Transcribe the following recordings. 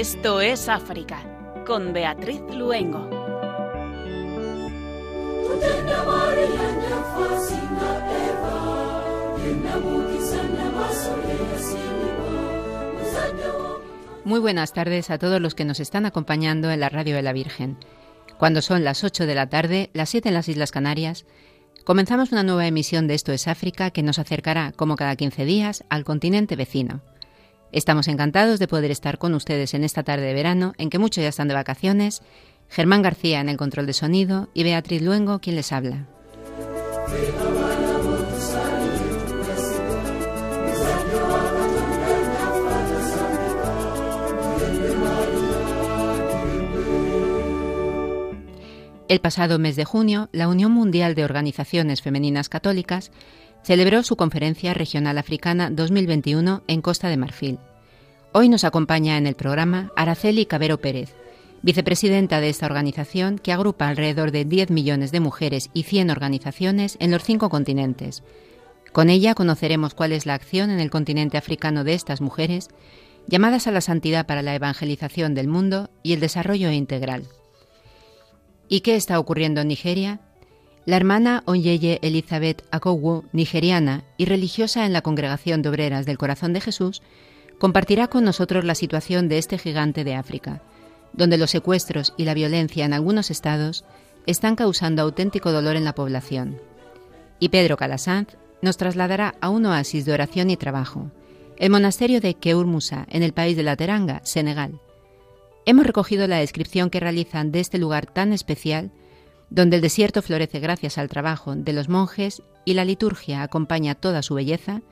Esto es África, con Beatriz Luengo. Muy buenas tardes a todos los que nos están acompañando en la Radio de la Virgen. Cuando son las 8 de la tarde, las 7 en las Islas Canarias, comenzamos una nueva emisión de Esto es África que nos acercará, como cada 15 días, al continente vecino. Estamos encantados de poder estar con ustedes en esta tarde de verano, en que muchos ya están de vacaciones, Germán García en el control de sonido y Beatriz Luengo quien les habla. El pasado mes de junio, la Unión Mundial de Organizaciones Femeninas Católicas celebró su Conferencia Regional Africana 2021 en Costa de Marfil. Hoy nos acompaña en el programa Araceli Cabero Pérez, vicepresidenta de esta organización que agrupa alrededor de 10 millones de mujeres y 100 organizaciones en los cinco continentes. Con ella conoceremos cuál es la acción en el continente africano de estas mujeres, llamadas a la santidad para la evangelización del mundo y el desarrollo integral. ¿Y qué está ocurriendo en Nigeria? La hermana Onyeye Elizabeth Akowu, nigeriana y religiosa en la Congregación de Obreras del Corazón de Jesús, compartirá con nosotros la situación de este gigante de África, donde los secuestros y la violencia en algunos estados están causando auténtico dolor en la población. Y Pedro Calasanz nos trasladará a un oasis de oración y trabajo, el monasterio de Keur Musa, en el país de la Teranga, Senegal. Hemos recogido la descripción que realizan de este lugar tan especial donde el desierto florece gracias al trabajo de los monjes y la liturgia acompaña toda su belleza,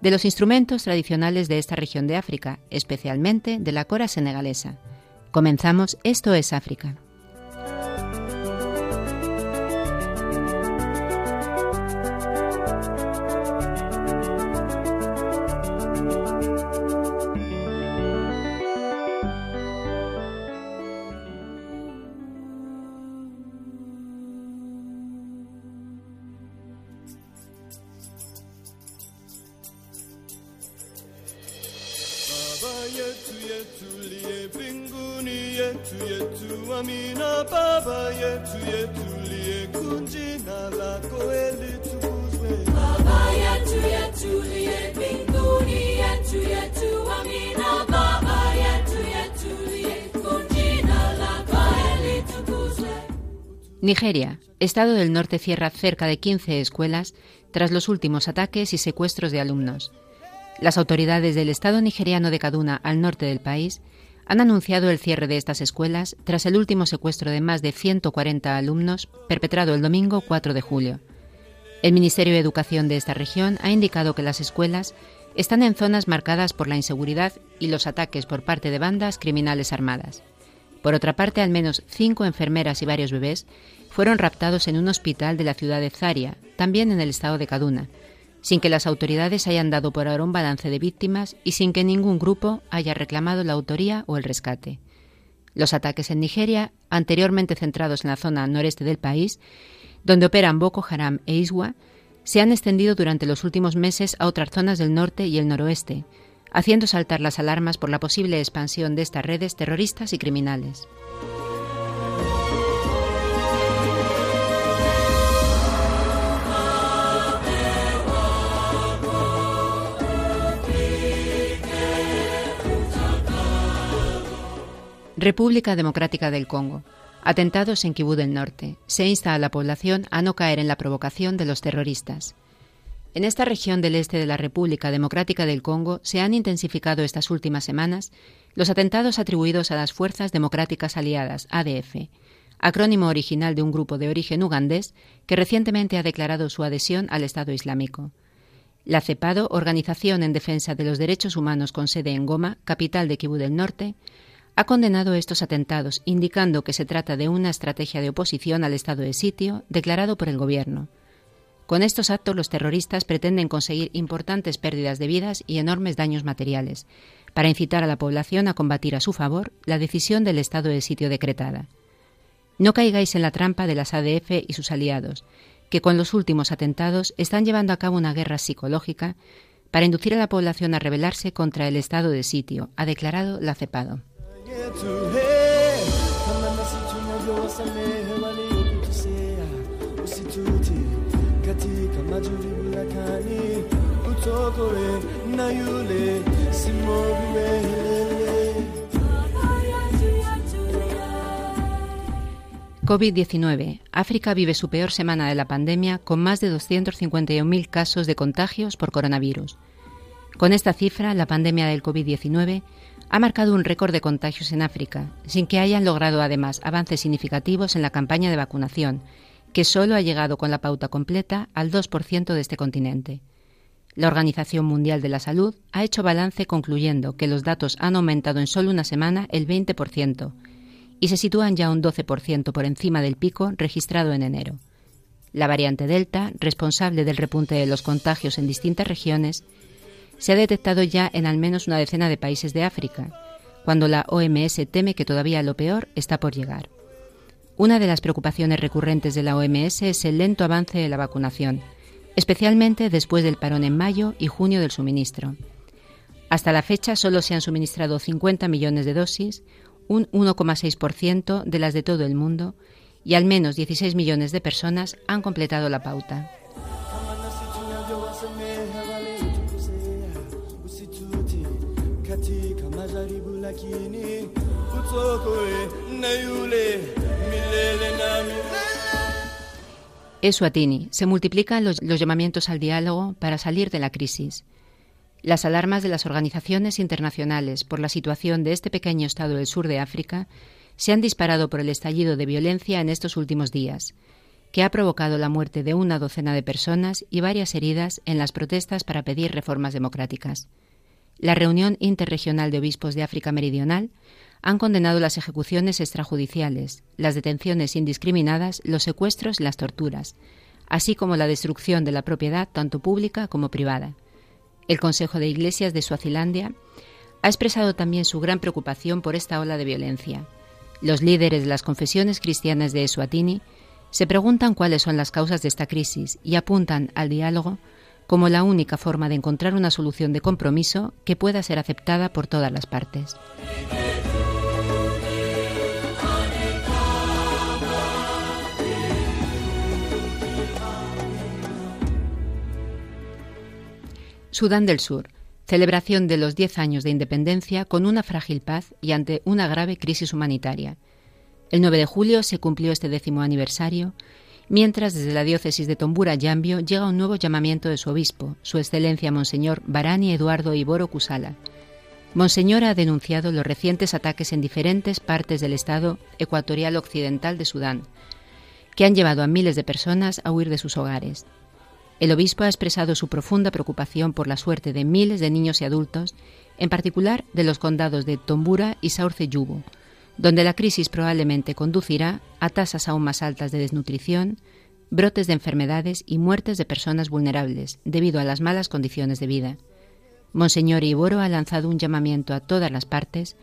de los instrumentos tradicionales de esta región de África, especialmente de la cora senegalesa. Comenzamos Esto es África. Nigeria, Estado del Norte cierra cerca de 15 escuelas tras los últimos ataques y secuestros de alumnos. Las autoridades del Estado nigeriano de Kaduna, al norte del país, han anunciado el cierre de estas escuelas tras el último secuestro de más de 140 alumnos perpetrado el domingo 4 de julio. El Ministerio de Educación de esta región ha indicado que las escuelas están en zonas marcadas por la inseguridad y los ataques por parte de bandas criminales armadas. Por otra parte, al menos cinco enfermeras y varios bebés fueron raptados en un hospital de la ciudad de Zaria, también en el estado de Kaduna, sin que las autoridades hayan dado por ahora un balance de víctimas y sin que ningún grupo haya reclamado la autoría o el rescate. Los ataques en Nigeria, anteriormente centrados en la zona noreste del país, donde operan Boko Haram e Iswa, se han extendido durante los últimos meses a otras zonas del norte y el noroeste, haciendo saltar las alarmas por la posible expansión de estas redes terroristas y criminales. República Democrática del Congo. Atentados en Kibú del Norte. Se insta a la población a no caer en la provocación de los terroristas. En esta región del este de la República Democrática del Congo se han intensificado estas últimas semanas los atentados atribuidos a las Fuerzas Democráticas Aliadas, ADF, acrónimo original de un grupo de origen ugandés que recientemente ha declarado su adhesión al Estado Islámico. La CEPADO, Organización en Defensa de los Derechos Humanos con sede en Goma, capital de Kibú del Norte, ha condenado estos atentados, indicando que se trata de una estrategia de oposición al estado de sitio declarado por el Gobierno. Con estos actos los terroristas pretenden conseguir importantes pérdidas de vidas y enormes daños materiales, para incitar a la población a combatir a su favor la decisión del estado de sitio decretada. No caigáis en la trampa de las ADF y sus aliados, que con los últimos atentados están llevando a cabo una guerra psicológica para inducir a la población a rebelarse contra el estado de sitio, ha declarado la CEPADO. COVID-19. África vive su peor semana de la pandemia con más de 251.000 casos de contagios por coronavirus. Con esta cifra, la pandemia del COVID-19 ha marcado un récord de contagios en África, sin que hayan logrado además avances significativos en la campaña de vacunación, que solo ha llegado con la pauta completa al 2% de este continente. La Organización Mundial de la Salud ha hecho balance concluyendo que los datos han aumentado en solo una semana el 20% y se sitúan ya un 12% por encima del pico registrado en enero. La variante Delta, responsable del repunte de los contagios en distintas regiones, se ha detectado ya en al menos una decena de países de África, cuando la OMS teme que todavía lo peor está por llegar. Una de las preocupaciones recurrentes de la OMS es el lento avance de la vacunación, especialmente después del parón en mayo y junio del suministro. Hasta la fecha solo se han suministrado 50 millones de dosis, un 1,6% de las de todo el mundo, y al menos 16 millones de personas han completado la pauta. Eswatini. Se multiplican los, los llamamientos al diálogo para salir de la crisis. Las alarmas de las organizaciones internacionales por la situación de este pequeño estado del sur de África se han disparado por el estallido de violencia en estos últimos días, que ha provocado la muerte de una docena de personas y varias heridas en las protestas para pedir reformas democráticas. La reunión interregional de obispos de África Meridional han condenado las ejecuciones extrajudiciales, las detenciones indiscriminadas, los secuestros y las torturas, así como la destrucción de la propiedad tanto pública como privada. El Consejo de Iglesias de Suazilandia ha expresado también su gran preocupación por esta ola de violencia. Los líderes de las confesiones cristianas de Eswatini se preguntan cuáles son las causas de esta crisis y apuntan al diálogo como la única forma de encontrar una solución de compromiso que pueda ser aceptada por todas las partes. Sudán del Sur. Celebración de los 10 años de independencia con una frágil paz y ante una grave crisis humanitaria. El 9 de julio se cumplió este décimo aniversario mientras desde la diócesis de Tombura Yambio llega un nuevo llamamiento de su obispo, su excelencia Monseñor Barani Eduardo Iboro Kusala. Monseñor ha denunciado los recientes ataques en diferentes partes del estado ecuatorial occidental de Sudán, que han llevado a miles de personas a huir de sus hogares. El obispo ha expresado su profunda preocupación por la suerte de miles de niños y adultos, en particular de los condados de Tombura y Saurce Yubo, donde la crisis probablemente conducirá a tasas aún más altas de desnutrición, brotes de enfermedades y muertes de personas vulnerables debido a las malas condiciones de vida. Monseñor Iboro ha lanzado un llamamiento a todas las partes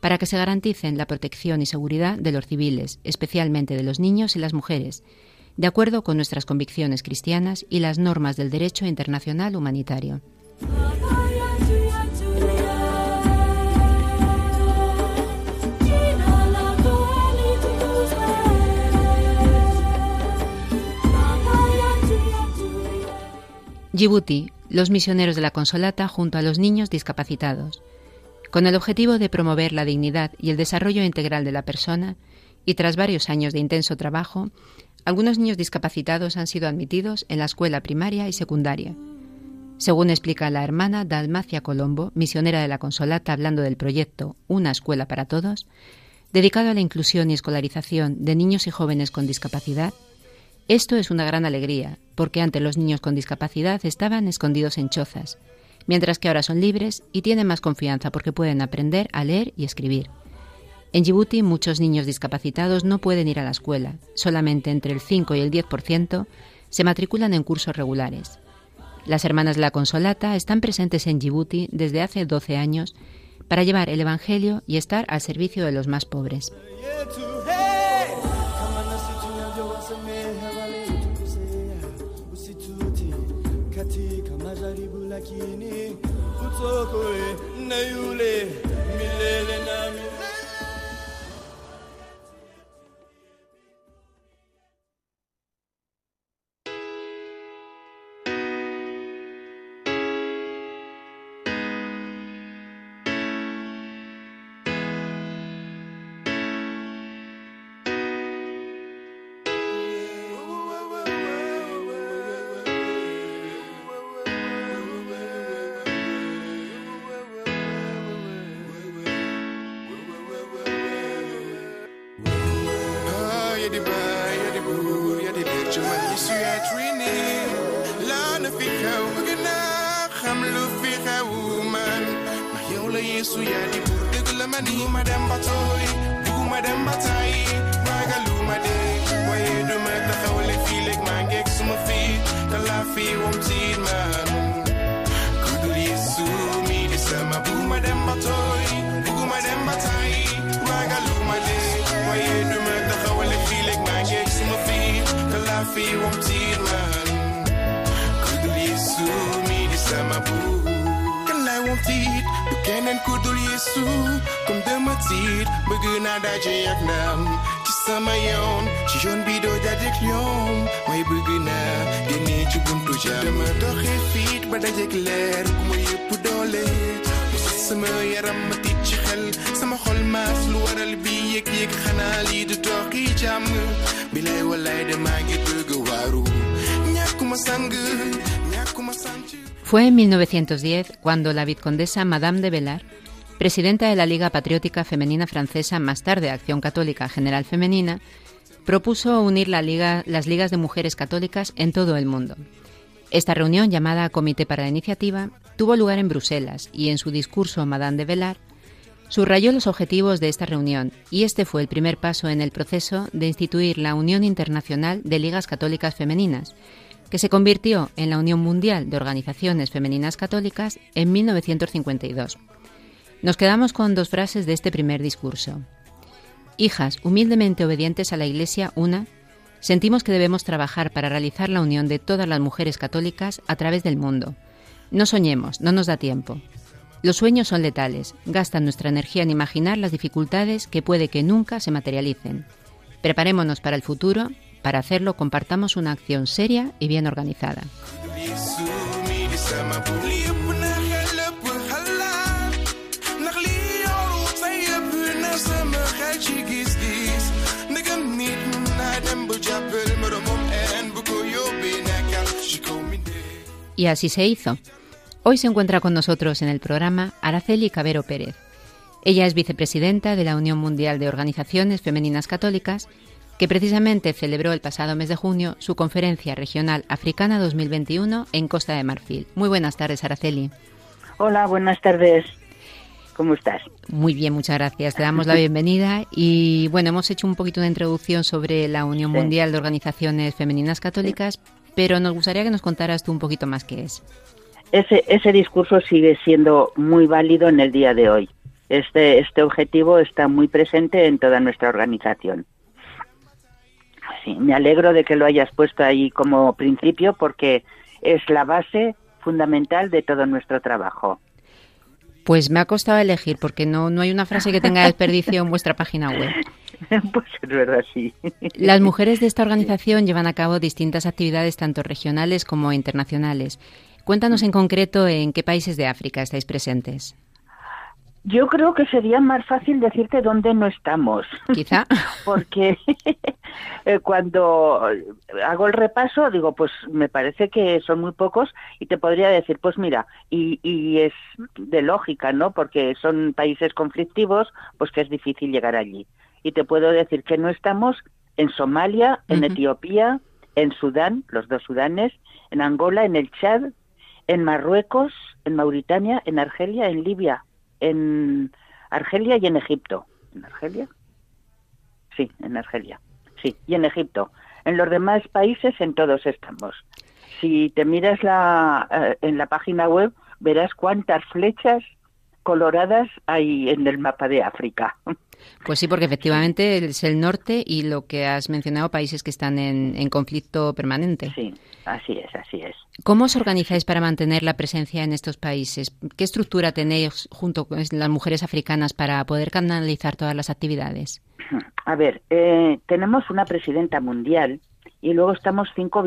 para que se garanticen la protección y seguridad de los civiles, especialmente de los niños y las mujeres, de acuerdo con nuestras convicciones cristianas y las normas del derecho internacional humanitario. Djibouti, los misioneros de la Consolata junto a los niños discapacitados. Con el objetivo de promover la dignidad y el desarrollo integral de la persona, y tras varios años de intenso trabajo, algunos niños discapacitados han sido admitidos en la escuela primaria y secundaria. Según explica la hermana Dalmacia Colombo, misionera de la Consolata, hablando del proyecto Una escuela para todos, dedicado a la inclusión y escolarización de niños y jóvenes con discapacidad, esto es una gran alegría, porque antes los niños con discapacidad estaban escondidos en chozas, mientras que ahora son libres y tienen más confianza porque pueden aprender a leer y escribir. En Djibouti muchos niños discapacitados no pueden ir a la escuela, solamente entre el 5 y el 10% se matriculan en cursos regulares. Las hermanas de la Consolata están presentes en Djibouti desde hace 12 años para llevar el Evangelio y estar al servicio de los más pobres. Fue en 1910 cuando la vizcondesa Madame de Velar, presidenta de la Liga Patriótica Femenina Francesa, más tarde Acción Católica General Femenina, propuso unir las ligas de mujeres católicas en todo el mundo. Esta reunión, llamada Comité para la Iniciativa, tuvo lugar en Bruselas y en su discurso Madame de Velar subrayó los objetivos de esta reunión y este fue el primer paso en el proceso de instituir la Unión Internacional de Ligas Católicas Femeninas, que se convirtió en la Unión Mundial de Organizaciones Femeninas Católicas en 1952. Nos quedamos con dos frases de este primer discurso. Hijas humildemente obedientes a la Iglesia una, sentimos que debemos trabajar para realizar la unión de todas las mujeres católicas a través del mundo. No soñemos, no nos da tiempo. Los sueños son letales, gastan nuestra energía en imaginar las dificultades que puede que nunca se materialicen. Preparémonos para el futuro para hacerlo, compartamos una acción seria y bien organizada. Y así se hizo. Hoy se encuentra con nosotros en el programa Araceli Cabero Pérez. Ella es vicepresidenta de la Unión Mundial de Organizaciones Femeninas Católicas que precisamente celebró el pasado mes de junio su conferencia regional africana 2021 en Costa de Marfil. Muy buenas tardes, Araceli. Hola, buenas tardes. ¿Cómo estás? Muy bien, muchas gracias. Te damos la bienvenida y bueno, hemos hecho un poquito de introducción sobre la Unión Mundial de Organizaciones Femeninas Católicas, pero nos gustaría que nos contaras tú un poquito más qué es. Ese, ese discurso sigue siendo muy válido en el día de hoy. Este, este objetivo está muy presente en toda nuestra organización sí, me alegro de que lo hayas puesto ahí como principio porque es la base fundamental de todo nuestro trabajo. Pues me ha costado elegir porque no, no hay una frase que tenga desperdicio en vuestra página web. Pues es verdad, sí. Las mujeres de esta organización llevan a cabo distintas actividades tanto regionales como internacionales. Cuéntanos en concreto en qué países de África estáis presentes. Yo creo que sería más fácil decirte dónde no estamos. Quizá. Porque eh, cuando hago el repaso, digo, pues me parece que son muy pocos y te podría decir, pues mira, y, y es de lógica, ¿no? Porque son países conflictivos, pues que es difícil llegar allí. Y te puedo decir que no estamos en Somalia, en Etiopía, en Sudán, los dos Sudanes, en Angola, en el Chad, en Marruecos, en Mauritania, en Argelia, en Libia en Argelia y en Egipto. ¿En Argelia? Sí, en Argelia. Sí, y en Egipto. En los demás países, en todos estamos. Si te miras la, eh, en la página web, verás cuántas flechas coloradas hay en el mapa de África. Pues sí, porque efectivamente es el norte y lo que has mencionado, países que están en, conflicto permanente. Sí, así es, así es. ¿Cómo os organizáis para mantener la presencia en estos países? ¿Qué estructura tenéis junto con las mujeres africanas para poder canalizar todas las actividades? A ver, eh, tenemos una presidenta mundial y luego estamos cinco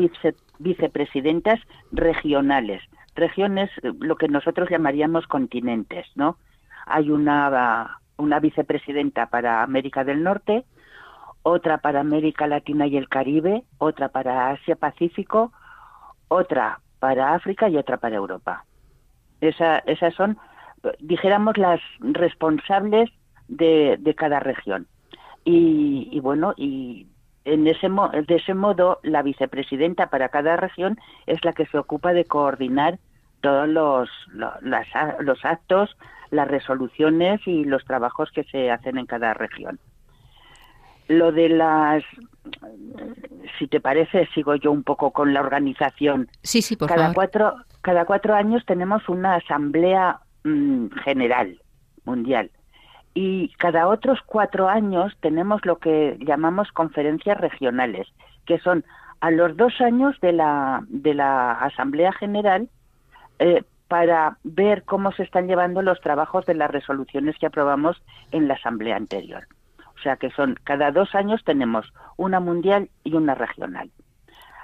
vicepresidentas regionales. Regiones, lo que nosotros llamaríamos continentes, ¿no? Hay una, una vicepresidenta para América del Norte, otra para América Latina y el Caribe, otra para Asia Pacífico, otra para África y otra para Europa. Esa, esas son, dijéramos, las responsables de, de cada región. Y, y, bueno, y en ese, de ese modo, la vicepresidenta para cada región es la que se ocupa de coordinar todos los, los, actos, las resoluciones y los trabajos que se hacen en cada región. Lo de las, si te parece, sigo yo un poco con la organización. Sí, sí, por cada favor. Cuatro, cada cuatro años tenemos una asamblea mm, general mundial y cada otros cuatro años tenemos lo que llamamos conferencias regionales, que son a los dos años de la, de la Asamblea General eh, para ver cómo se están llevando los trabajos de las resoluciones que aprobamos en la Asamblea anterior. O sea que son cada dos años tenemos una mundial y una regional.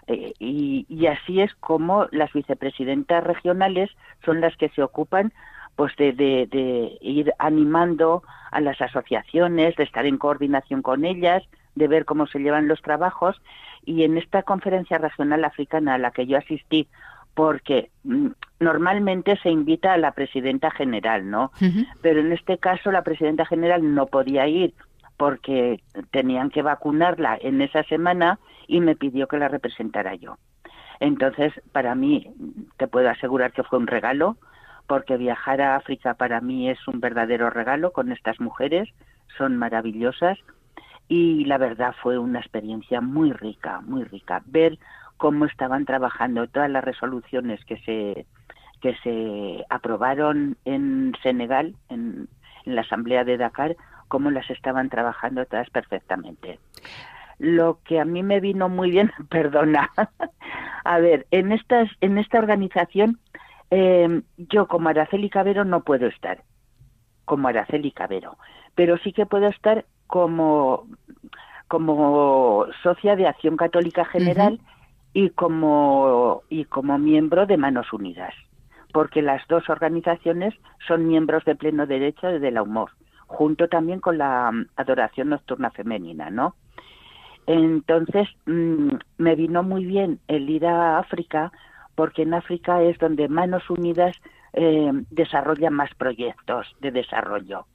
Eh, y, y así es como las vicepresidentas regionales son las que se ocupan pues de, de, ir animando a las asociaciones, de estar en coordinación con ellas, de ver cómo se llevan los trabajos. Y en esta conferencia regional africana a la que yo asistí, porque mm, normalmente se invita a la presidenta general, ¿no? Pero en este caso la presidenta general no podía ir porque tenían que vacunarla en esa semana y me pidió que la representara yo. Entonces, para mí, te puedo asegurar que fue un regalo, porque viajar a África para mí es un verdadero regalo con estas mujeres, son maravillosas y la verdad fue una experiencia muy rica, muy rica. Ver cómo estaban trabajando todas las resoluciones que se que se aprobaron en Senegal, en, la Asamblea de Dakar, cómo las estaban trabajando todas perfectamente. Lo que a mí me vino muy bien, perdona, a ver, en estas, en esta organización eh, yo como Araceli Cabero no puedo estar como Araceli Cabero, pero sí que puedo estar como, como socia de Acción Católica General y, como, y como miembro de Manos Unidas, porque las dos organizaciones son miembros de pleno derecho de la humor, junto también con la mm, adoración nocturna femenina, ¿no? Entonces, mm, me vino muy bien el ir a África porque en África es donde Manos Unidas eh, desarrolla más proyectos de desarrollo.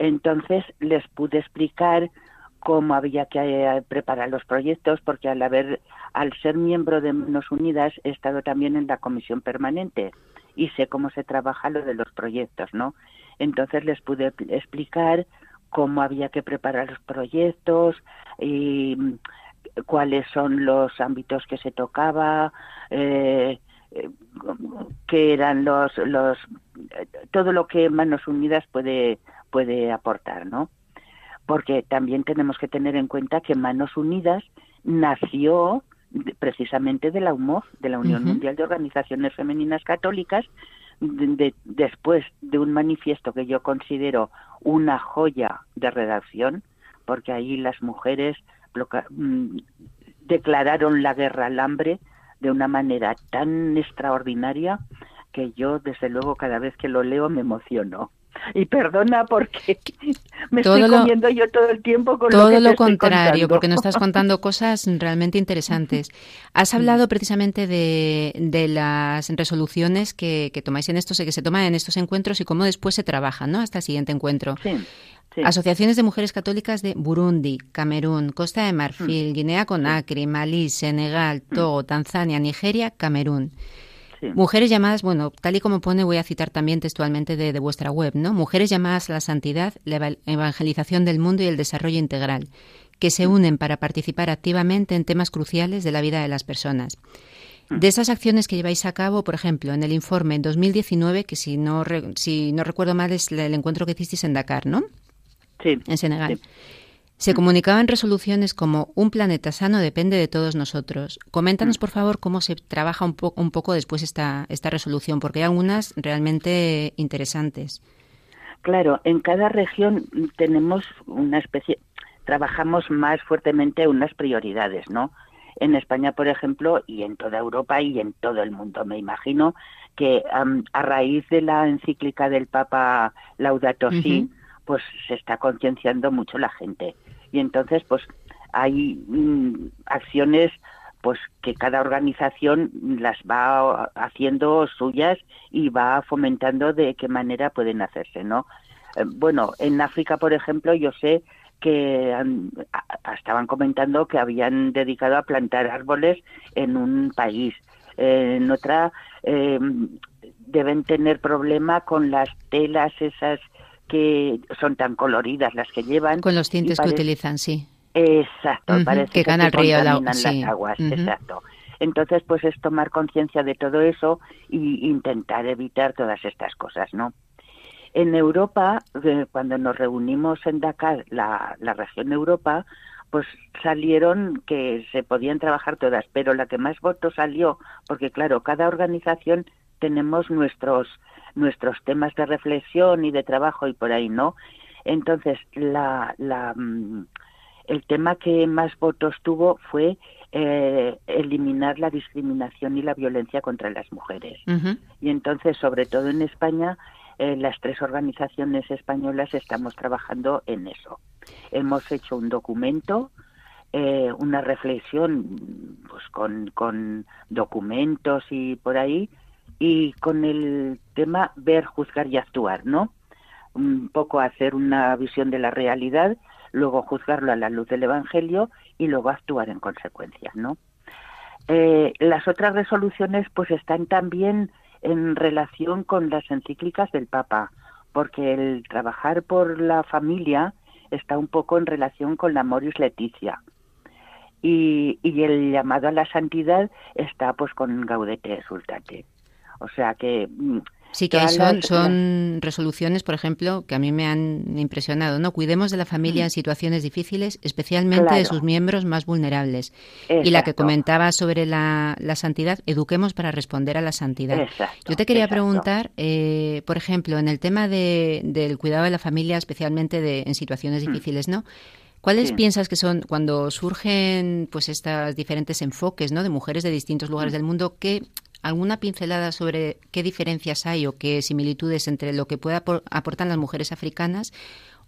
Entonces les pude explicar cómo había que eh, preparar los proyectos, porque al haber, al ser miembro de Manos Unidas, he estado también en la comisión permanente y sé cómo se trabaja lo de los proyectos, ¿no? Entonces les pude explicar cómo había que preparar los proyectos y cuáles son los ámbitos que se tocaba, eh, qué eran los, los, todo lo que Manos Unidas puede, puede aportar, ¿no? Porque también tenemos que tener en cuenta que Manos Unidas nació precisamente de la UMOF, de la Unión Mundial de Organizaciones Femeninas Católicas, después de un manifiesto que yo considero una joya de redacción, porque ahí las mujeres declararon la guerra al hambre de una manera tan extraordinaria que yo, desde luego, cada vez que lo leo me emociono. Y perdona porque me estoy comiendo yo todo el tiempo con todo lo, que lo contrario, porque nos estás contando cosas realmente interesantes. Has hablado precisamente de, de las resoluciones que, que, tomáis en estos, que se toman en estos encuentros y cómo después se trabajan, ¿no? Hasta el siguiente encuentro. Sí. Asociaciones de mujeres católicas de Burundi, Camerún, Costa de Marfil, mm. Guinea Conakry, Malí, Senegal, mm. Togo, Tanzania, Nigeria, Camerún. Mujeres llamadas, bueno, tal y como pone, voy a citar también textualmente de, de, vuestra web, ¿no? Mujeres llamadas a la santidad, la evangelización del mundo y el desarrollo integral, que se mm. unen para participar activamente en temas cruciales de la vida de las personas. Mm. De esas acciones que lleváis a cabo, por ejemplo, en el informe en 2019, que si no, si no recuerdo mal es el encuentro que hicisteis en Dakar, ¿no? Sí. En Senegal. Se comunicaban resoluciones como un planeta sano depende de todos nosotros. Coméntanos, mm. por favor, cómo se trabaja un, un poco después esta, esta resolución, porque hay algunas realmente interesantes. Claro, en cada región tenemos una especie, trabajamos más fuertemente unas prioridades, ¿no? En España, por ejemplo, y en toda Europa y en todo el mundo, me imagino que a raíz de la encíclica del Papa Laudato Si, pues se está concienciando mucho la gente. Y entonces, pues hay mm, acciones pues que cada organización las va haciendo suyas y va fomentando de qué manera pueden hacerse, ¿no? Eh, bueno, en África, por ejemplo, yo sé que estaban comentando que habían dedicado a plantar árboles en un país. en otra eh, deben tener problema con las telas esas que son tan coloridas las que llevan. Con los tintes que utilizan, sí. Exacto, parece que, gana el río las aguas, exacto. Entonces, pues es tomar conciencia de todo eso y intentar evitar todas estas cosas, ¿no? En Europa, eh, cuando nos reunimos en Dakar, la, la región Europa, pues salieron que se podían trabajar todas, pero la que más votos salió, porque claro, cada organización tenemos nuestros nuestros temas de reflexión y de trabajo y por ahí, ¿no? Entonces, la, la, mm, el tema que más votos tuvo fue eh, eliminar la discriminación y la violencia contra las mujeres. Y entonces, sobre todo en España, eh, las tres organizaciones españolas estamos trabajando en eso. Hemos hecho un documento, eh, una reflexión pues con, con documentos y por ahí, y con el tema ver, juzgar y actuar, ¿no? Un poco hacer una visión de la realidad, luego juzgarlo a la luz del Evangelio y luego actuar en consecuencia, ¿no? Eh, las otras resoluciones pues están también en relación con las encíclicas del Papa, porque el trabajar por la familia está un poco en relación con la Moris Leticia. Y, y el llamado a la santidad está pues con Gaudete Sultate. O sea que mm, Sí, que son, son resoluciones, por ejemplo, que a mí me han impresionado, ¿no? Cuidemos de la familia en situaciones difíciles, especialmente de sus miembros más vulnerables. Y la que comentaba sobre la, santidad, eduquemos para responder a la santidad. Yo te quería preguntar, eh, por ejemplo, en el tema de, del cuidado de la familia, especialmente de, en situaciones mm. difíciles, ¿no? ¿Cuáles piensas que son cuando surgen pues estos diferentes enfoques, ¿no? De mujeres de distintos lugares mm. del mundo, qué alguna pincelada sobre qué diferencias hay o qué similitudes entre lo que puede aportan las mujeres africanas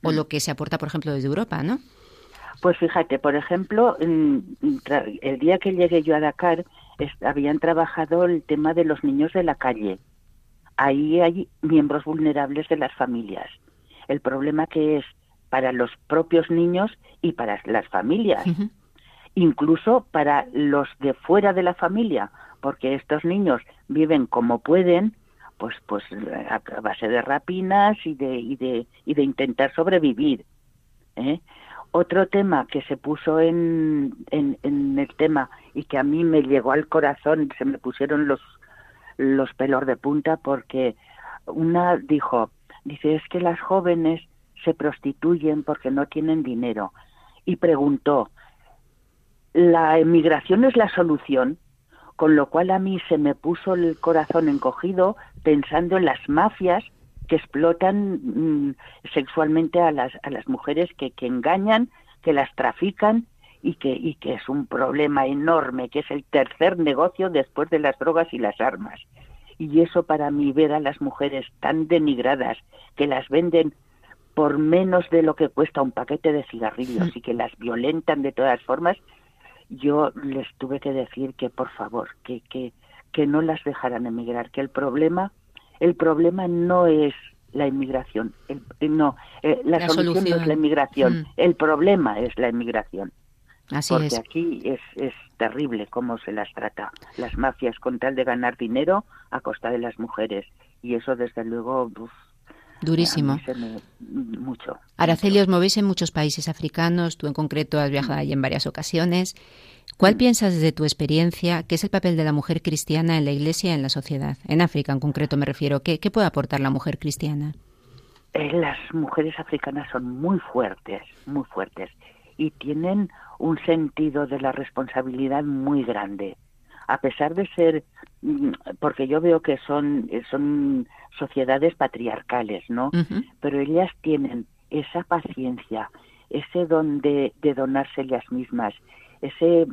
o lo que se aporta, por ejemplo, desde Europa, ¿no? Pues fíjate, por ejemplo, el día que llegué yo a Dakar, habían trabajado el tema de los niños de la calle. Ahí hay miembros vulnerables de las familias. El problema que es para los propios niños y para las familias, incluso para los de fuera de la familia, porque estos niños viven como pueden, pues pues a base de rapinas y de y de y de intentar sobrevivir. ¿eh? Otro tema que se puso en, en, en, el tema y que a mí me llegó al corazón, se me pusieron los los pelos de punta porque una dijo, dice es que las jóvenes se prostituyen porque no tienen dinero y preguntó, ¿la emigración es la solución? Con lo cual a mí se me puso el corazón encogido pensando en las mafias que explotan mm, sexualmente a las, a las mujeres que, que engañan, que las trafican y que, y que es un problema enorme, que es el tercer negocio después de las drogas y las armas. Y eso para mí, ver a las mujeres tan denigradas, que las venden por menos de lo que cuesta un paquete de cigarrillos y que las violentan de todas formas, yo les tuve que decir que por favor, que, que, que no las dejaran emigrar, que el problema, el problema no es la inmigración, el, no, eh, la, solución, no es la inmigración, mm. el problema es la inmigración. Así Porque aquí es, es terrible cómo se las trata las mafias con tal de ganar dinero a costa de las mujeres. Y eso, desde luego, Durísimo. mucho. Araceli, os movéis en muchos países africanos, tú en concreto has viajado ahí en varias ocasiones. ¿Cuál piensas desde tu experiencia que es el papel de la mujer cristiana en la Iglesia y en la sociedad? En África en concreto me refiero. ¿Qué, qué puede aportar la mujer cristiana? Eh, las mujeres africanas son muy fuertes, muy fuertes, y tienen un sentido de la responsabilidad muy grande. A pesar de ser, mm, porque yo veo que son, son sociedades patriarcales, ¿no? Pero ellas tienen esa paciencia, ese don de, donarse ellas mismas, ese,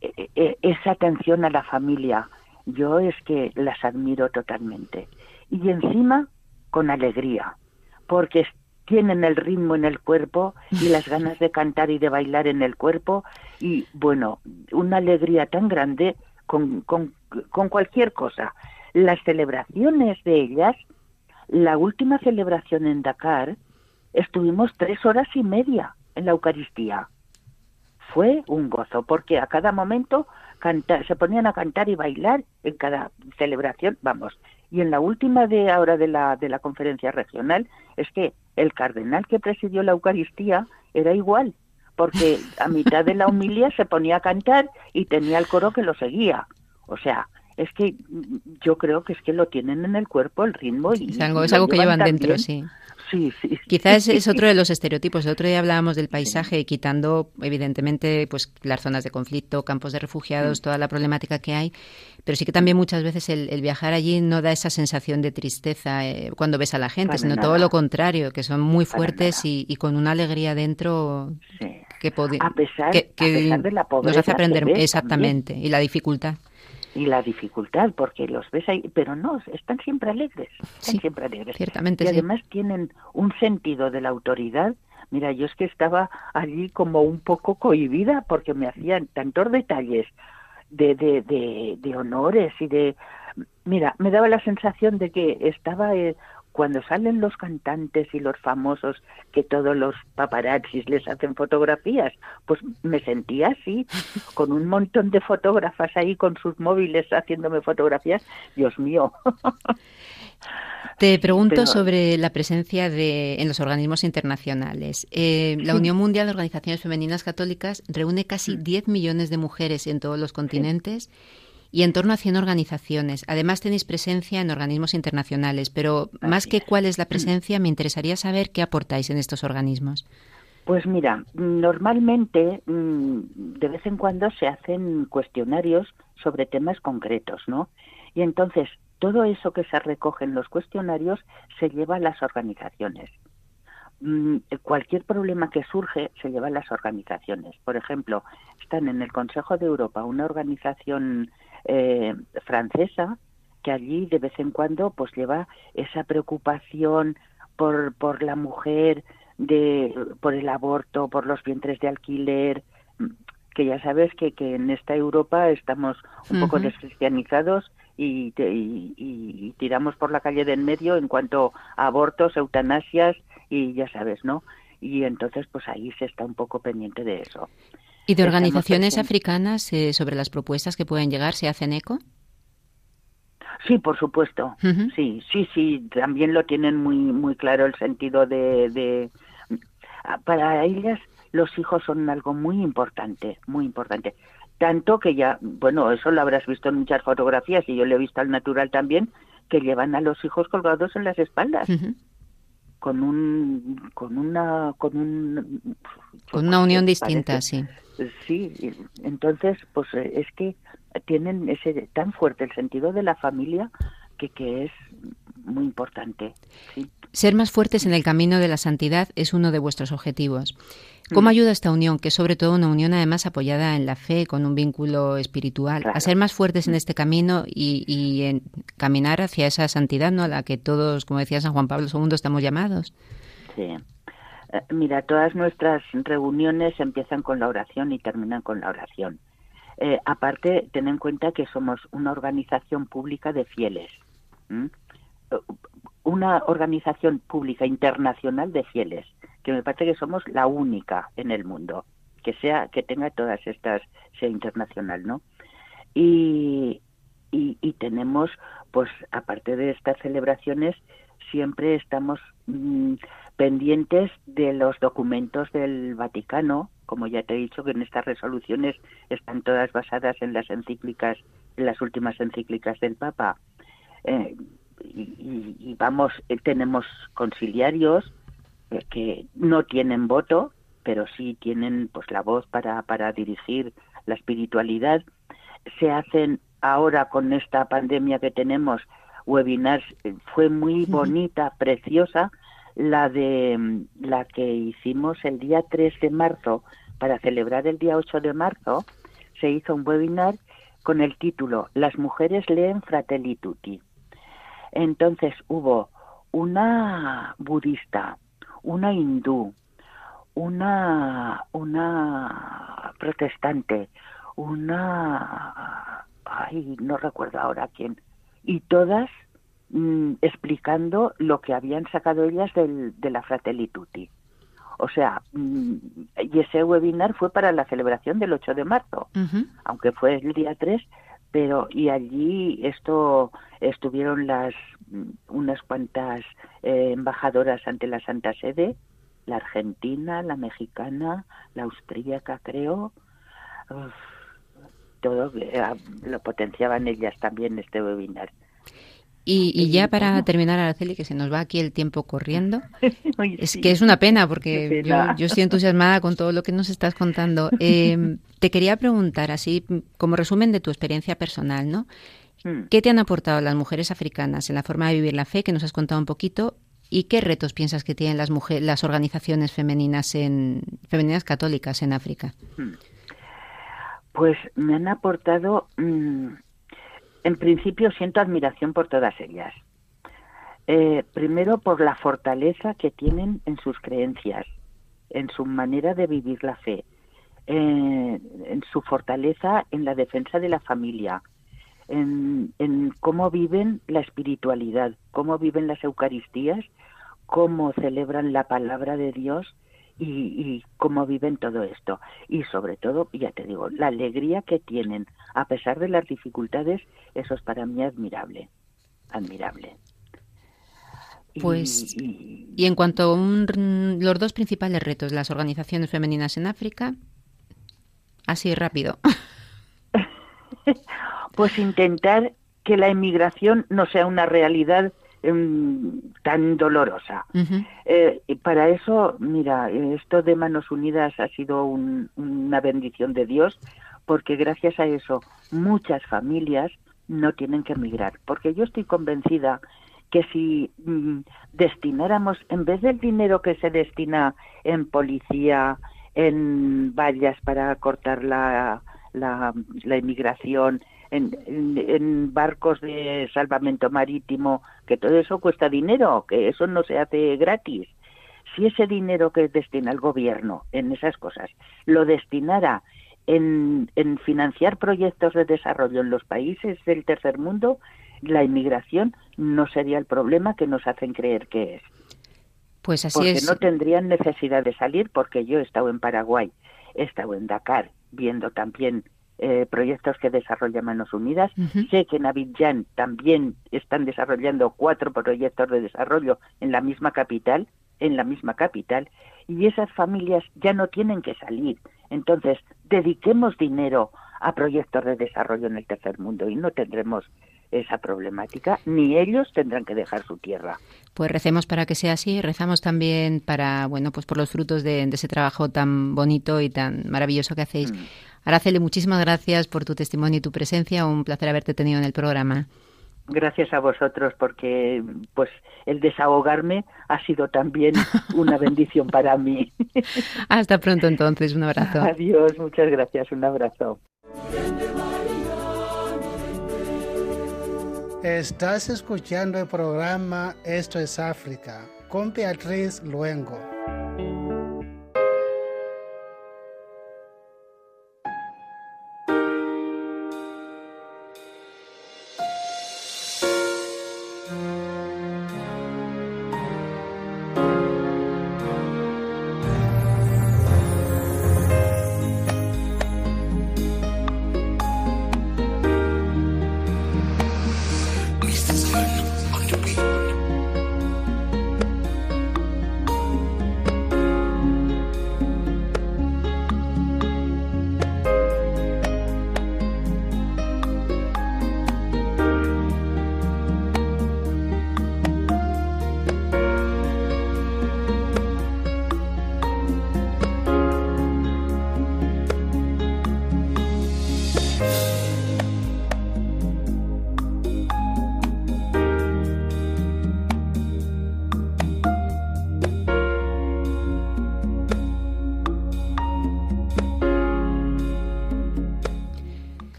e, e, esa atención a la familia. Yo es que las admiro totalmente. Y encima con alegría, porque tienen el ritmo en el cuerpo y las ganas de cantar y de bailar en el cuerpo y bueno, una alegría tan grande con, con, con cualquier cosa. Las celebraciones de ellas, la última celebración en Dakar, estuvimos tres horas y media en la Eucaristía. Fue un gozo, porque a cada momento se ponían a cantar y bailar en cada celebración, vamos. Y en la última de ahora de la, de la conferencia regional es que el cardenal que presidió la Eucaristía era igual, porque a mitad de la humilía se ponía a cantar y tenía el coro que lo seguía. O sea, es que yo creo que es que lo tienen en el cuerpo el ritmo y es algo, es algo que llevan dentro, sí. Sí, sí. Quizás es otro de los estereotipos. El otro día hablábamos del paisaje, quitando evidentemente pues las zonas de conflicto, campos de refugiados, toda la problemática que hay, pero sí que también muchas veces el, viajar allí no da esa sensación de tristeza eh, cuando ves a la gente, sino todo lo contrario, que son muy fuertes y, con una alegría dentro que, a pesar, de la pobreza nos hace aprender exactamente y la dificultad y la dificultad, porque los ves ahí, pero no, están siempre alegres, están siempre alegres. Ciertamente, y además tienen un sentido de la autoridad. Mira, yo es que estaba allí como un poco cohibida porque me hacían tantos detalles de, de, de, de honores y de... Mira, me daba la sensación de que estaba eh, cuando salen los cantantes y los famosos que todos los paparazzis les hacen fotografías, pues me sentía así, con un montón de fotógrafas ahí con sus móviles haciéndome fotografías. Dios mío. Te pregunto sobre la presencia de, en los organismos internacionales. Eh, la Unión Mundial de Organizaciones Femeninas Católicas reúne casi 10 mm. millones de mujeres en todos los continentes y en torno a 100 organizaciones. Además tenéis presencia en organismos internacionales, pero más que cuál es la presencia, me interesaría saber qué aportáis en estos organismos. Pues mira, normalmente mm, de vez en cuando se hacen cuestionarios sobre temas concretos, ¿no? Y entonces todo eso que se recoge en los cuestionarios se lleva a las organizaciones. Mm, cualquier problema que surge se lleva a las organizaciones. Por ejemplo, están en el Consejo de Europa una organización eh, francesa que allí de vez en cuando pues lleva esa preocupación por, por la mujer, de, por el aborto, por los vientres de alquiler, que ya sabes que, que en esta Europa estamos un poco descristianizados y, y, tiramos por la calle de en medio en cuanto a abortos, eutanasias y ya sabes, ¿no? Y entonces pues ahí se está un poco pendiente de eso. ¿Y de organizaciones africanas eh, sobre las propuestas que pueden llegar se hacen eco? Sí, por supuesto. Sí, sí, sí. También lo tienen muy, muy claro el sentido de, de, para ellas los hijos son algo muy importante, muy importante. Tanto que ya, bueno, eso lo habrás visto en muchas fotografías y yo lo he visto al natural también, que llevan a los hijos colgados en las espaldas con un con una con un con una unión distinta sí sí entonces pues eh, es que tienen ese tan fuerte el sentido de la familia que, que es muy importante ¿sí? Ser más fuertes en el camino de la santidad es uno de vuestros objetivos ¿Cómo mm. ayuda esta unión, que es sobre todo una unión además apoyada en la fe, con un vínculo espiritual, a ser más fuertes en este camino y, en caminar hacia esa santidad, ¿no? A la que todos, como decía San Juan Pablo II, estamos llamados. Sí. Eh, mira, todas nuestras reuniones empiezan con la oración y terminan con la oración. Eh, aparte, ten en cuenta que somos una organización pública de fieles. Una organización pública internacional de fieles que me parece que somos la única en el mundo que sea que tenga todas estas sea internacional no y, y, tenemos pues aparte de estas celebraciones siempre estamos mm, pendientes de los documentos del Vaticano, como ya te he dicho que en estas resoluciones están todas basadas en las encíclicas, en las últimas encíclicas del Papa. Eh, y, vamos, eh, tenemos conciliarios eh, que no tienen voto, pero sí tienen pues la voz para, para dirigir la espiritualidad. Se hacen ahora con esta pandemia que tenemos webinars, fue muy bonita, preciosa, la de mm, la que hicimos el día 3 de marzo para celebrar el día 8 de marzo, se hizo un webinar con el título Las mujeres leen Fratelli Tutti. Entonces hubo una budista, una hindú, una una protestante, una ay, no recuerdo ahora quién, y todas Mm, explicando lo que habían sacado ellas del, de la Fratelli Tutti. O sea, mm, y ese webinar fue para la celebración del 8 de marzo, aunque fue el día 3, pero y allí esto estuvieron las mm, unas cuantas eh, embajadoras ante la Santa Sede, la argentina, la mexicana, la austríaca, creo. todo eh, lo potenciaban ellas también este webinar. Y, ya para terminar, Araceli, que se nos va aquí el tiempo corriendo, es que es una pena porque Yo, estoy entusiasmada con todo lo que nos estás contando. Em, te quería preguntar, así como resumen de tu experiencia personal, ¿no? Hmm. ¿Qué te han aportado las mujeres africanas en la forma de vivir la fe, que nos has contado un poquito, y qué retos piensas que tienen las, mujeres, las organizaciones femeninas, en, femeninas católicas en África? Hmm. Pues me han aportado mm, en principio siento admiración por todas ellas. Eh, primero por la fortaleza que tienen en sus creencias, en su manera de vivir la fe, eh, en su fortaleza en la defensa de la familia, en, cómo viven la espiritualidad, cómo viven las Eucaristías, cómo celebran la palabra de Dios y, cómo viven todo esto. Y sobre todo, ya te digo, la alegría que tienen a pesar de las dificultades, eso es para mí admirable, admirable. Pues, y, en cuanto a los dos principales retos, las organizaciones femeninas en África, así rápido. pues intentar que la inmigración no sea una realidad Em, tan dolorosa. Eh, y para eso, mira, esto de Manos Unidas ha sido una bendición de Dios, porque gracias a eso muchas familias no tienen que emigrar, porque yo estoy convencida que si mm, destináramos, en vez del dinero que se destina en policía, en vallas para cortar la, la, la inmigración, en, barcos de salvamento marítimo, que todo eso cuesta dinero, que eso no se hace gratis. Si ese dinero que destina el gobierno en esas cosas lo destinara en, en financiar proyectos de desarrollo en los países del tercer mundo, la inmigración no sería el problema que nos hacen creer que es. Pues así porque no tendrían necesidad de salir porque yo he estado en Paraguay, he estado en Dakar viendo también eh, proyectos que desarrolla Manos Unidas. Sé que en Abidjan también están desarrollando cuatro proyectos de desarrollo en la misma capital, en la misma capital, y esas familias ya no tienen que salir. Entonces, dediquemos dinero a proyectos de desarrollo en el tercer mundo y no tendremos esa problemática, ni ellos tendrán que dejar su tierra. Pues recemos para que sea así, rezamos también para, bueno, pues por los frutos de, ese trabajo tan bonito y tan maravilloso que hacéis. Mm. Araceli, muchísimas gracias por tu testimonio y tu presencia. Un placer haberte tenido en el programa. Gracias a vosotros porque pues el desahogarme ha sido también una bendición para mí. Hasta pronto entonces, un abrazo. Adiós, muchas gracias, un abrazo. Estás escuchando el programa Esto es África con Beatriz Luengo.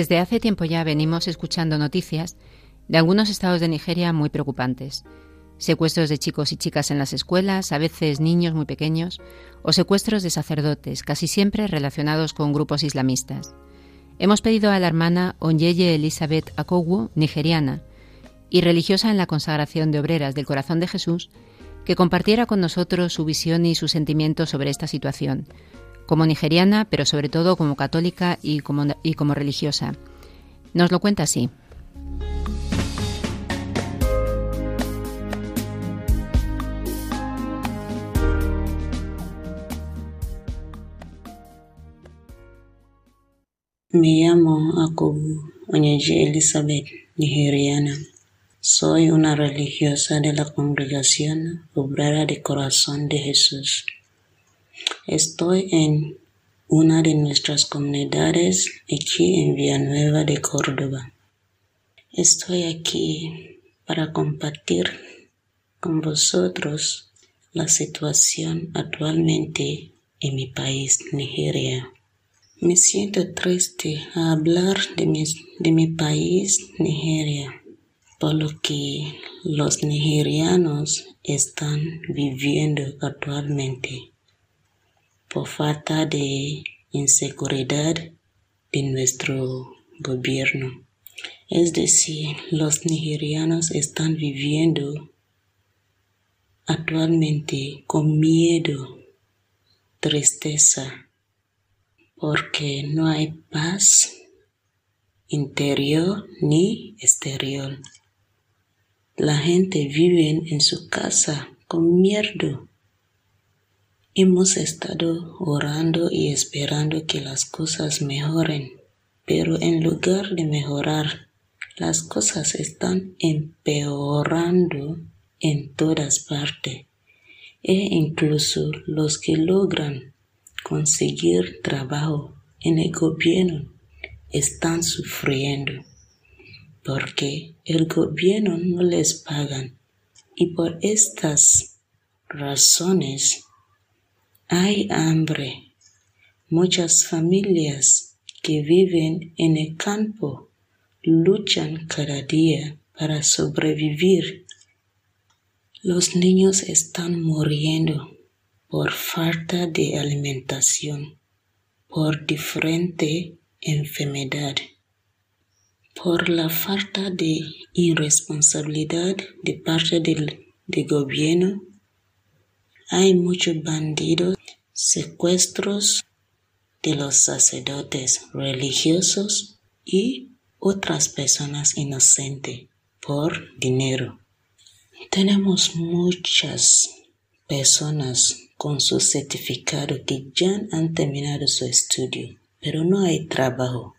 Desde hace tiempo ya venimos escuchando noticias de algunos estados de Nigeria muy preocupantes. Secuestros de chicos y chicas en las escuelas, a veces niños muy pequeños, o secuestros de sacerdotes, casi siempre relacionados con grupos islamistas. Hemos pedido a la hermana Onyeye Elizabeth Akowu, nigeriana, y religiosa en la consagración de obreras del corazón de Jesús, que compartiera con nosotros su visión y sus sentimientos sobre esta situación, como nigeriana, pero sobre todo como católica y como, religiosa. Nos lo cuenta así. Me llamo Akobu Onyeji Elizabeth, nigeriana. Soy una religiosa de la Congregación Obrera de Corazón de Jesús. Estoy en una de nuestras comunidades aquí en Villanueva de Córdoba. Estoy aquí para compartir con vosotros la situación actualmente en mi país, Nigeria. Me siento triste a hablar de mi, de mi país, Nigeria, por lo que los nigerianos están viviendo actualmente, por falta de inseguridad de nuestro gobierno. Es decir, los nigerianos están viviendo actualmente con miedo, tristeza, porque no hay paz interior ni exterior. La gente vive en su casa con miedo. Hemos estado orando y esperando que las cosas mejoren, pero en lugar de mejorar, las cosas están empeorando en todas partes e incluso los que logran conseguir trabajo en el gobierno están sufriendo porque el gobierno no les pagan y por estas razones hay hambre. Muchas familias que viven en el campo luchan cada día para sobrevivir. Los niños están muriendo por falta de alimentación, por diferente enfermedad, por la falta de irresponsabilidad de parte del, gobierno. Hay muchos bandidos, secuestros de los sacerdotes religiosos y otras personas inocentes por dinero. Tenemos muchas personas con su certificado que ya han terminado su estudio, pero no hay trabajo.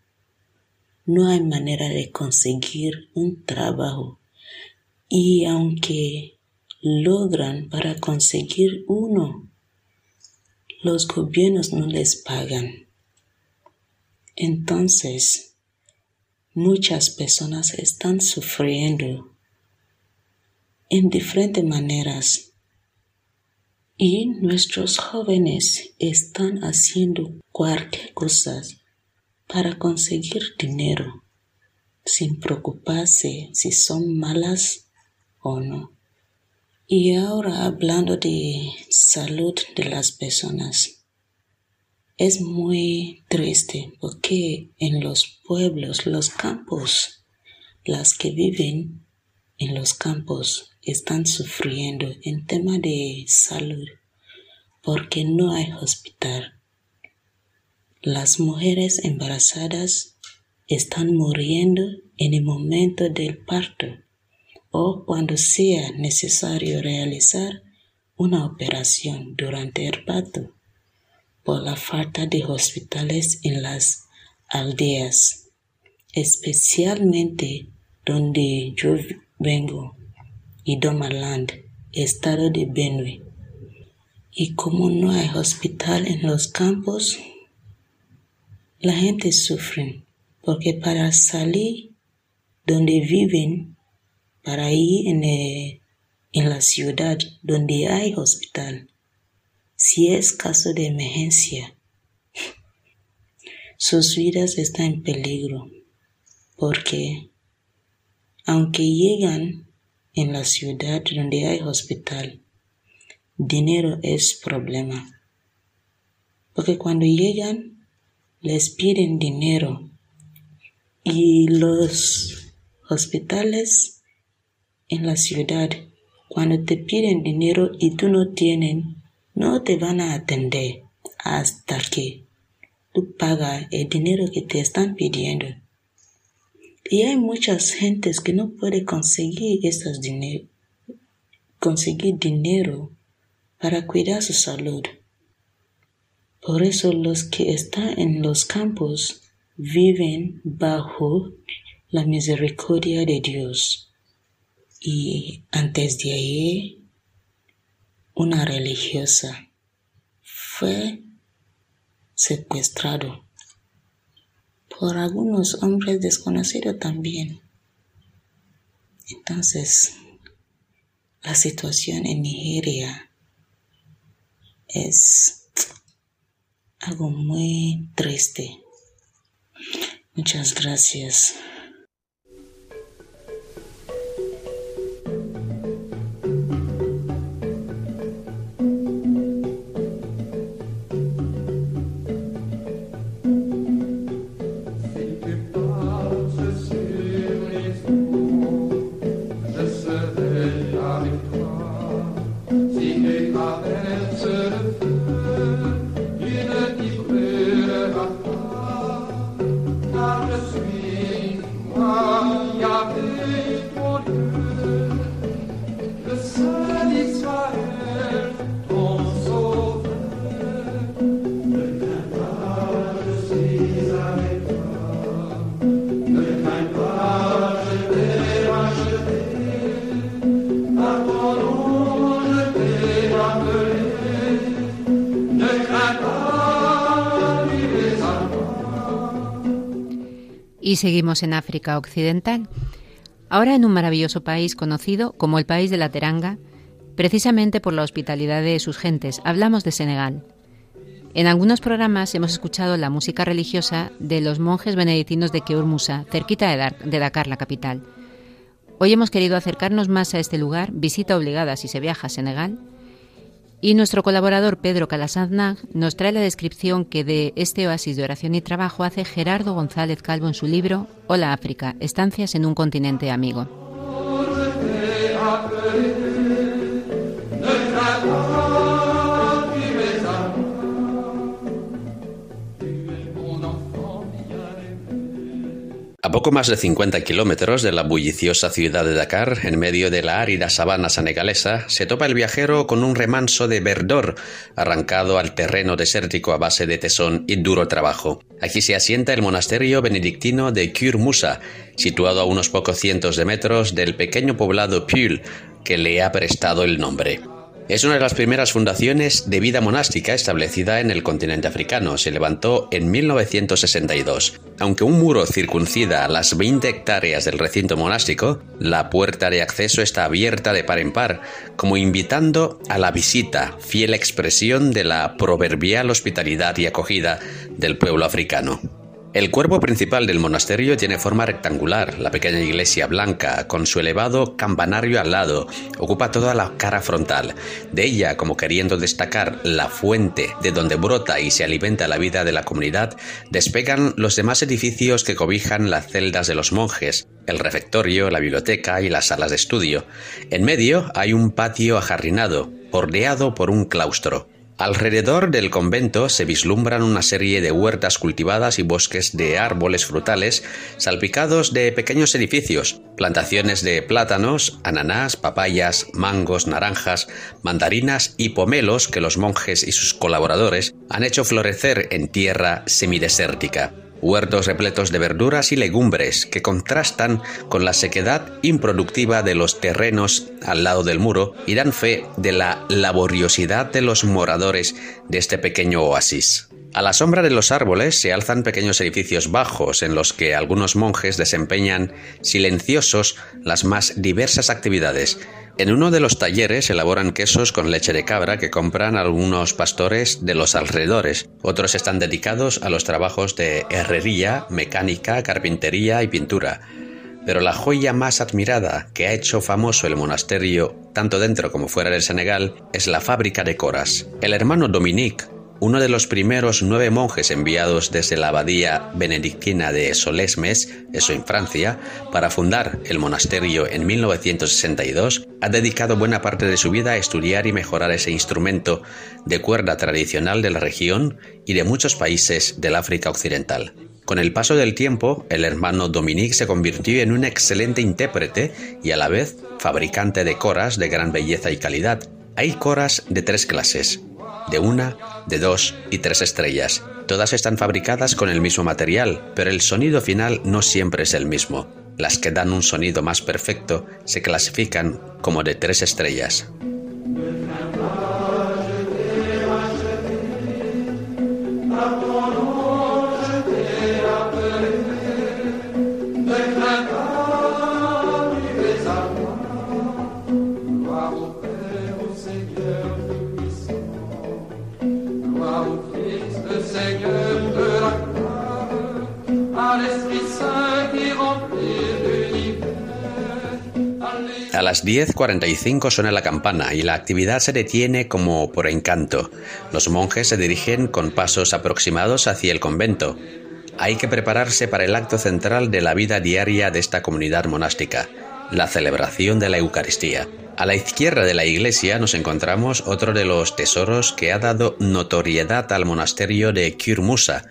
No hay manera de conseguir un trabajo. Y aunque logran para conseguir uno, los gobiernos no les pagan. Entonces, muchas personas están sufriendo en diferentes maneras y nuestros jóvenes están haciendo cualquier cosa para conseguir dinero sin preocuparse si son malas o no. Y ahora hablando de salud de las personas. Es muy triste porque en los pueblos, los campos, las que viven en los campos están sufriendo en tema de salud porque no hay hospital. Las mujeres embarazadas están muriendo en el momento del parto o cuando sea necesario realizar una operación durante el parto por la falta de hospitales en las aldeas, especialmente donde yo vengo, Idomaland, estado de Benue. Y como no hay hospital en los campos, la gente sufre porque para salir donde viven, para ir en, en la ciudad donde hay hospital, si es caso de emergencia, sus vidas están en peligro porque aunque llegan en la ciudad donde hay hospital, dinero es problema. Porque cuando llegan, les piden dinero y los hospitales en la ciudad, cuando te piden dinero y tú no tienen, no te van a atender hasta que tú pagas el dinero que te están pidiendo. Y hay muchas gentes que no pueden conseguir esos dinero, conseguir dinero para cuidar su salud. Por eso los que están en los campos viven bajo la misericordia de Dios. Y antes de ahí, una religiosa fue secuestrado por algunos hombres desconocidos también. Entonces, la situación en Nigeria es algo muy triste. Muchas gracias. Y seguimos en África Occidental, ahora en un maravilloso país conocido como el país de la Teranga, precisamente por la hospitalidad de sus gentes. Hablamos de Senegal. En algunos programas hemos escuchado la música religiosa de los monjes benedictinos de Keur Musa, cerquita de Dakar, la capital. Hoy hemos querido acercarnos más a este lugar, visita obligada si se viaja a Senegal, y nuestro colaborador Pedro Calasanz nos trae la descripción que de este oasis de oración y trabajo hace Gerardo González Calvo en su libro Hola África, estancias en un continente amigo. A poco más de 50 kilómetros de la bulliciosa ciudad de Dakar, en medio de la árida sabana senegalesa, se topa el viajero con un remanso de verdor arrancado al terreno desértico a base de tesón y duro trabajo. Aquí se asienta el monasterio benedictino de Kur Musa, situado a unos pocos cientos de metros del pequeño poblado Pul, que le ha prestado el nombre. Es una de las primeras fundaciones de vida monástica establecida en el continente africano. Se levantó en 1962. Aunque un muro circuncida las 20 hectáreas del recinto monástico, la puerta de acceso está abierta de par en par, como invitando a la visita, fiel expresión de la proverbial hospitalidad y acogida del pueblo africano. El cuerpo principal del monasterio tiene forma rectangular. La pequeña iglesia blanca, con su elevado campanario al lado, ocupa toda la cara frontal. De ella, como queriendo destacar la fuente de donde brota y se alimenta la vida de la comunidad, despegan los demás edificios que cobijan las celdas de los monjes, el refectorio, la biblioteca y las salas de estudio. En medio hay un patio ajardinado, bordeado por un claustro. Alrededor del convento se vislumbran una serie de huertas cultivadas y bosques de árboles frutales salpicados de pequeños edificios, plantaciones de plátanos, ananás, papayas, mangos, naranjas, mandarinas y pomelos que los monjes y sus colaboradores han hecho florecer en tierra semidesértica huertos repletos de verduras y legumbres que contrastan con la sequedad improductiva de los terrenos al lado del muro y dan fe de la laboriosidad de los moradores de este pequeño oasis. A la sombra de los árboles se alzan pequeños edificios bajos en los que algunos monjes desempeñan silenciosos las más diversas actividades, En uno de los talleres elaboran quesos con leche de cabra que compran algunos pastores de los alrededores. Otros están dedicados a los trabajos de herrería, mecánica, carpintería y pintura. Pero la joya más admirada que ha hecho famoso el monasterio, tanto dentro como fuera del Senegal, es la fábrica de coras. El hermano Dominique uno de los primeros nueve monjes enviados desde la abadía benedictina de Solesmes, eso en Francia, para fundar el monasterio en 1962, ha dedicado buena parte de su vida a estudiar y mejorar ese instrumento de cuerda tradicional de la región y de muchos países del África Occidental. Con el paso del tiempo, el hermano Dominique se convirtió en un excelente intérprete y a la vez fabricante de coras de gran belleza y calidad. Hay coras de tres clases, de una, de dos y tres estrellas. Todas están fabricadas con el mismo material, pero el sonido final no siempre es el mismo. Las que dan un sonido más perfecto se clasifican como de tres estrellas. A las 10.45 suena la campana y la actividad se detiene como por encanto. Los monjes se dirigen con pasos aproximados hacia el convento. Hay que prepararse para el acto central de la vida diaria de esta comunidad monástica, la celebración de la Eucaristía. A la izquierda de la iglesia nos encontramos otro de los tesoros que ha dado notoriedad al monasterio de Kurmusa,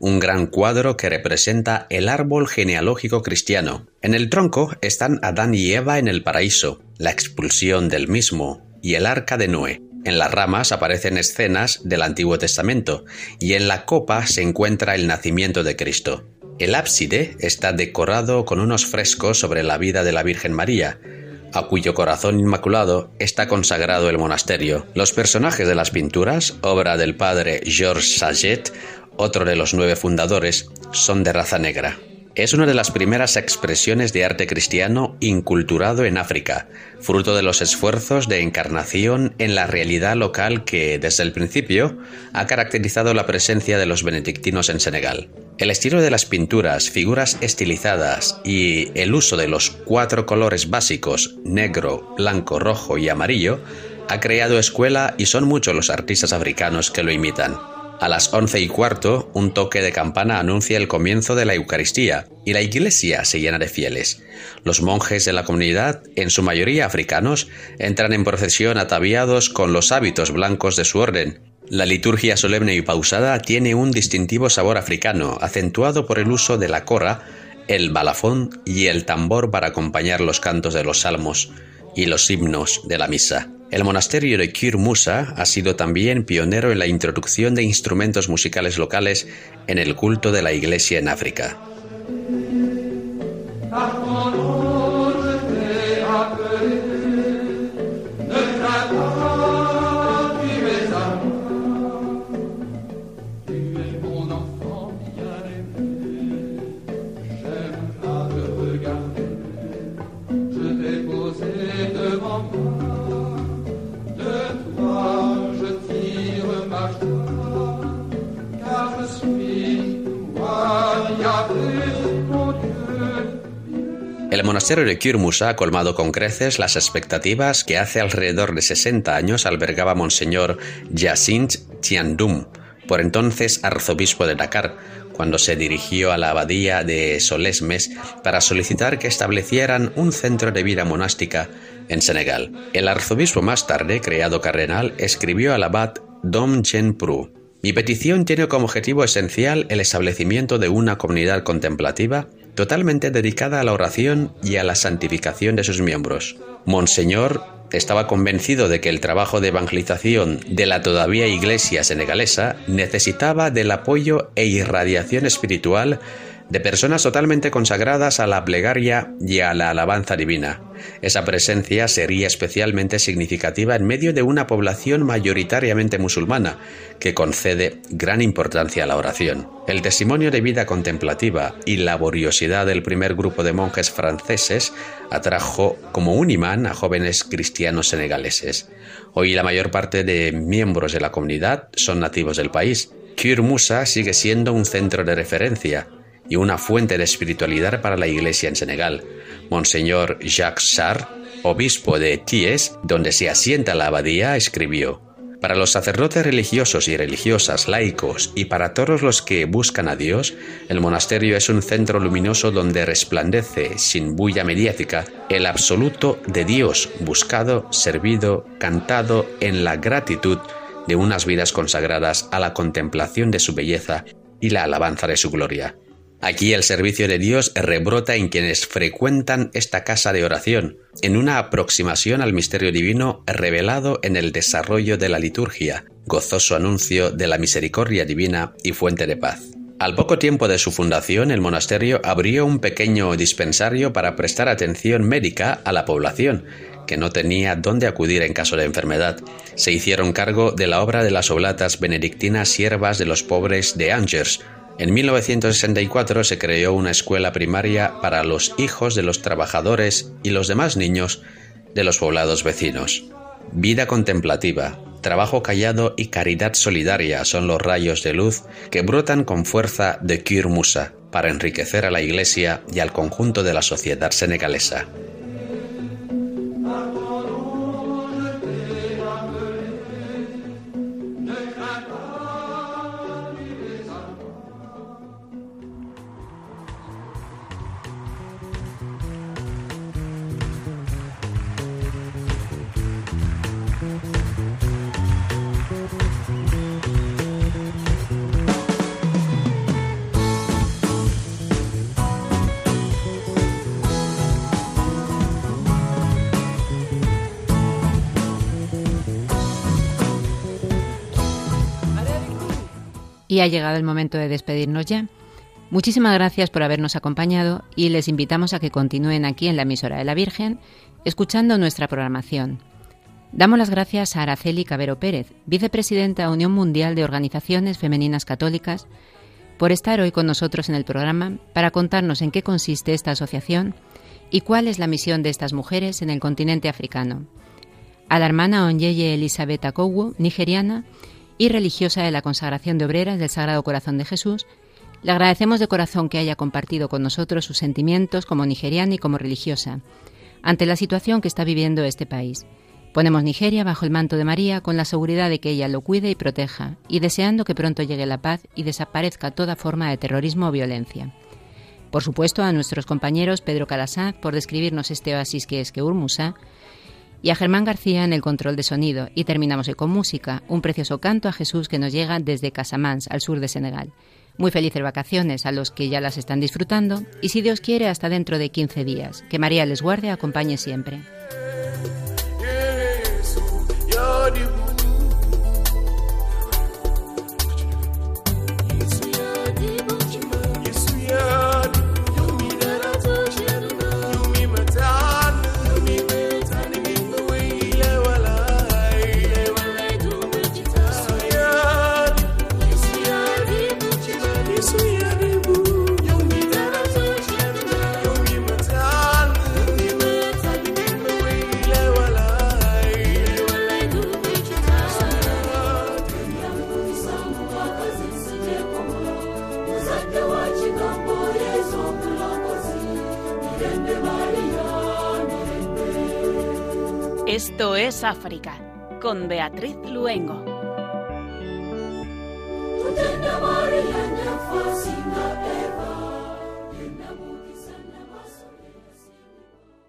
un gran cuadro que representa el árbol genealógico cristiano. En el tronco están Adán y Eva en el paraíso, la expulsión del mismo y el arca de Noé. En las ramas aparecen escenas del Antiguo Testamento y en la copa se encuentra el nacimiento de Cristo. El ábside está decorado con unos frescos sobre la vida de la Virgen María, a cuyo corazón inmaculado está consagrado el monasterio. Los personajes de las pinturas, obra del padre Georges Saget, otro de los nueve fundadores, son de raza negra. Es una de las primeras expresiones de arte cristiano inculturado en África, fruto de los esfuerzos de encarnación en la realidad local que, desde el principio, ha caracterizado la presencia de los benedictinos en Senegal. El estilo de las pinturas, figuras estilizadas y el uso de los cuatro colores básicos, negro, blanco, rojo y amarillo, ha creado escuela y son muchos los artistas africanos que lo imitan. A las once y cuarto, un toque de campana anuncia el comienzo de la Eucaristía y la iglesia se llena de fieles. Los monjes de la comunidad, en su mayoría africanos, entran en procesión ataviados con los hábitos blancos de su orden. La liturgia solemne y pausada tiene un distintivo sabor africano, acentuado por el uso de la cora, el balafón y el tambor para acompañar los cantos de los salmos y los himnos de la misa. El monasterio de Kir Musa ha sido también pionero en la introducción de instrumentos musicales locales en el culto de la Iglesia en África. El monasterio de Kirmusa ha colmado con creces las expectativas que hace alrededor de 60 años albergaba Monseñor Jacinthe Tiandum, por entonces arzobispo de Dakar, cuando se dirigió a la abadía de Solesmes para solicitar que establecieran un centro de vida monástica en Senegal. El arzobispo más tarde, creado cardenal, escribió al abad Dom Chen Pru. Mi petición tiene como objetivo esencial el establecimiento de una comunidad contemplativa totalmente dedicada a la oración y a la santificación de sus miembros. Monseñor estaba convencido de que el trabajo de evangelización de la todavía iglesia senegalesa necesitaba del apoyo e irradiación espiritual de personas totalmente consagradas a la plegaria y a la alabanza divina. Esa presencia sería especialmente significativa en medio de una población mayoritariamente musulmana, que concede gran importancia a la oración. El testimonio de vida contemplativa y laboriosidad del primer grupo de monjes franceses atrajo como un imán a jóvenes cristianos senegaleses. Hoy la mayor parte de miembros de la comunidad son nativos del país. Kür Musa sigue siendo un centro de referencia y una fuente de espiritualidad para la Iglesia en Senegal. Monseñor Jacques Sarr, obispo de Thiès, donde se asienta la abadía, escribió: Para los sacerdotes religiosos y religiosas, laicos y para todos los que buscan a Dios, el monasterio es un centro luminoso donde resplandece, sin bulla mediática, el absoluto de Dios buscado, servido, cantado en la gratitud de unas vidas consagradas a la contemplación de su belleza y la alabanza de su gloria. Aquí el servicio de Dios rebrota en quienes frecuentan esta casa de oración, en una aproximación al misterio divino revelado en el desarrollo de la liturgia, gozoso anuncio de la misericordia divina y fuente de paz. Al poco tiempo de su fundación, el monasterio abrió un pequeño dispensario para prestar atención médica a la población, que no tenía dónde acudir en caso de enfermedad. Se hicieron cargo de la obra de las oblatas benedictinas siervas de los pobres de Angers, en 1964 se creó una escuela primaria para los hijos de los trabajadores y los demás niños de los poblados vecinos. Vida contemplativa, trabajo callado y caridad solidaria son los rayos de luz que brotan con fuerza de Kür Musa para enriquecer a la Iglesia y al conjunto de la sociedad senegalesa. Y ha llegado el momento de despedirnos ya. Muchísimas gracias por habernos acompañado y les invitamos a que continúen aquí en la emisora de la Virgen, escuchando nuestra programación. Damos las gracias a Araceli Cabero Pérez, vicepresidenta Unión Mundial de Organizaciones Femeninas Católicas, por estar hoy con nosotros en el programa para contarnos en qué consiste esta asociación y cuál es la misión de estas mujeres en el continente africano. A la hermana Onyeye Elizabeth Akowo, nigeriana, y religiosa de la consagración de obreras del Sagrado Corazón de Jesús, le agradecemos de corazón que haya compartido con nosotros sus sentimientos como nigeriana y como religiosa ante la situación que está viviendo este país. Ponemos Nigeria bajo el manto de María con la seguridad de que ella lo cuide y proteja, y deseando que pronto llegue la paz y desaparezca toda forma de terrorismo o violencia. Por supuesto, a nuestros compañeros Pedro Calasaz por describirnos este oasis que es Keurmusa, y a Germán García en el control de sonido. Y terminamos con música, un precioso canto a Jesús que nos llega desde Casamance, al sur de Senegal. Muy felices vacaciones a los que ya las están disfrutando y si Dios quiere hasta dentro de 15 días. Que María les guarde, acompañe siempre. Esto es África, con Beatriz Luengo.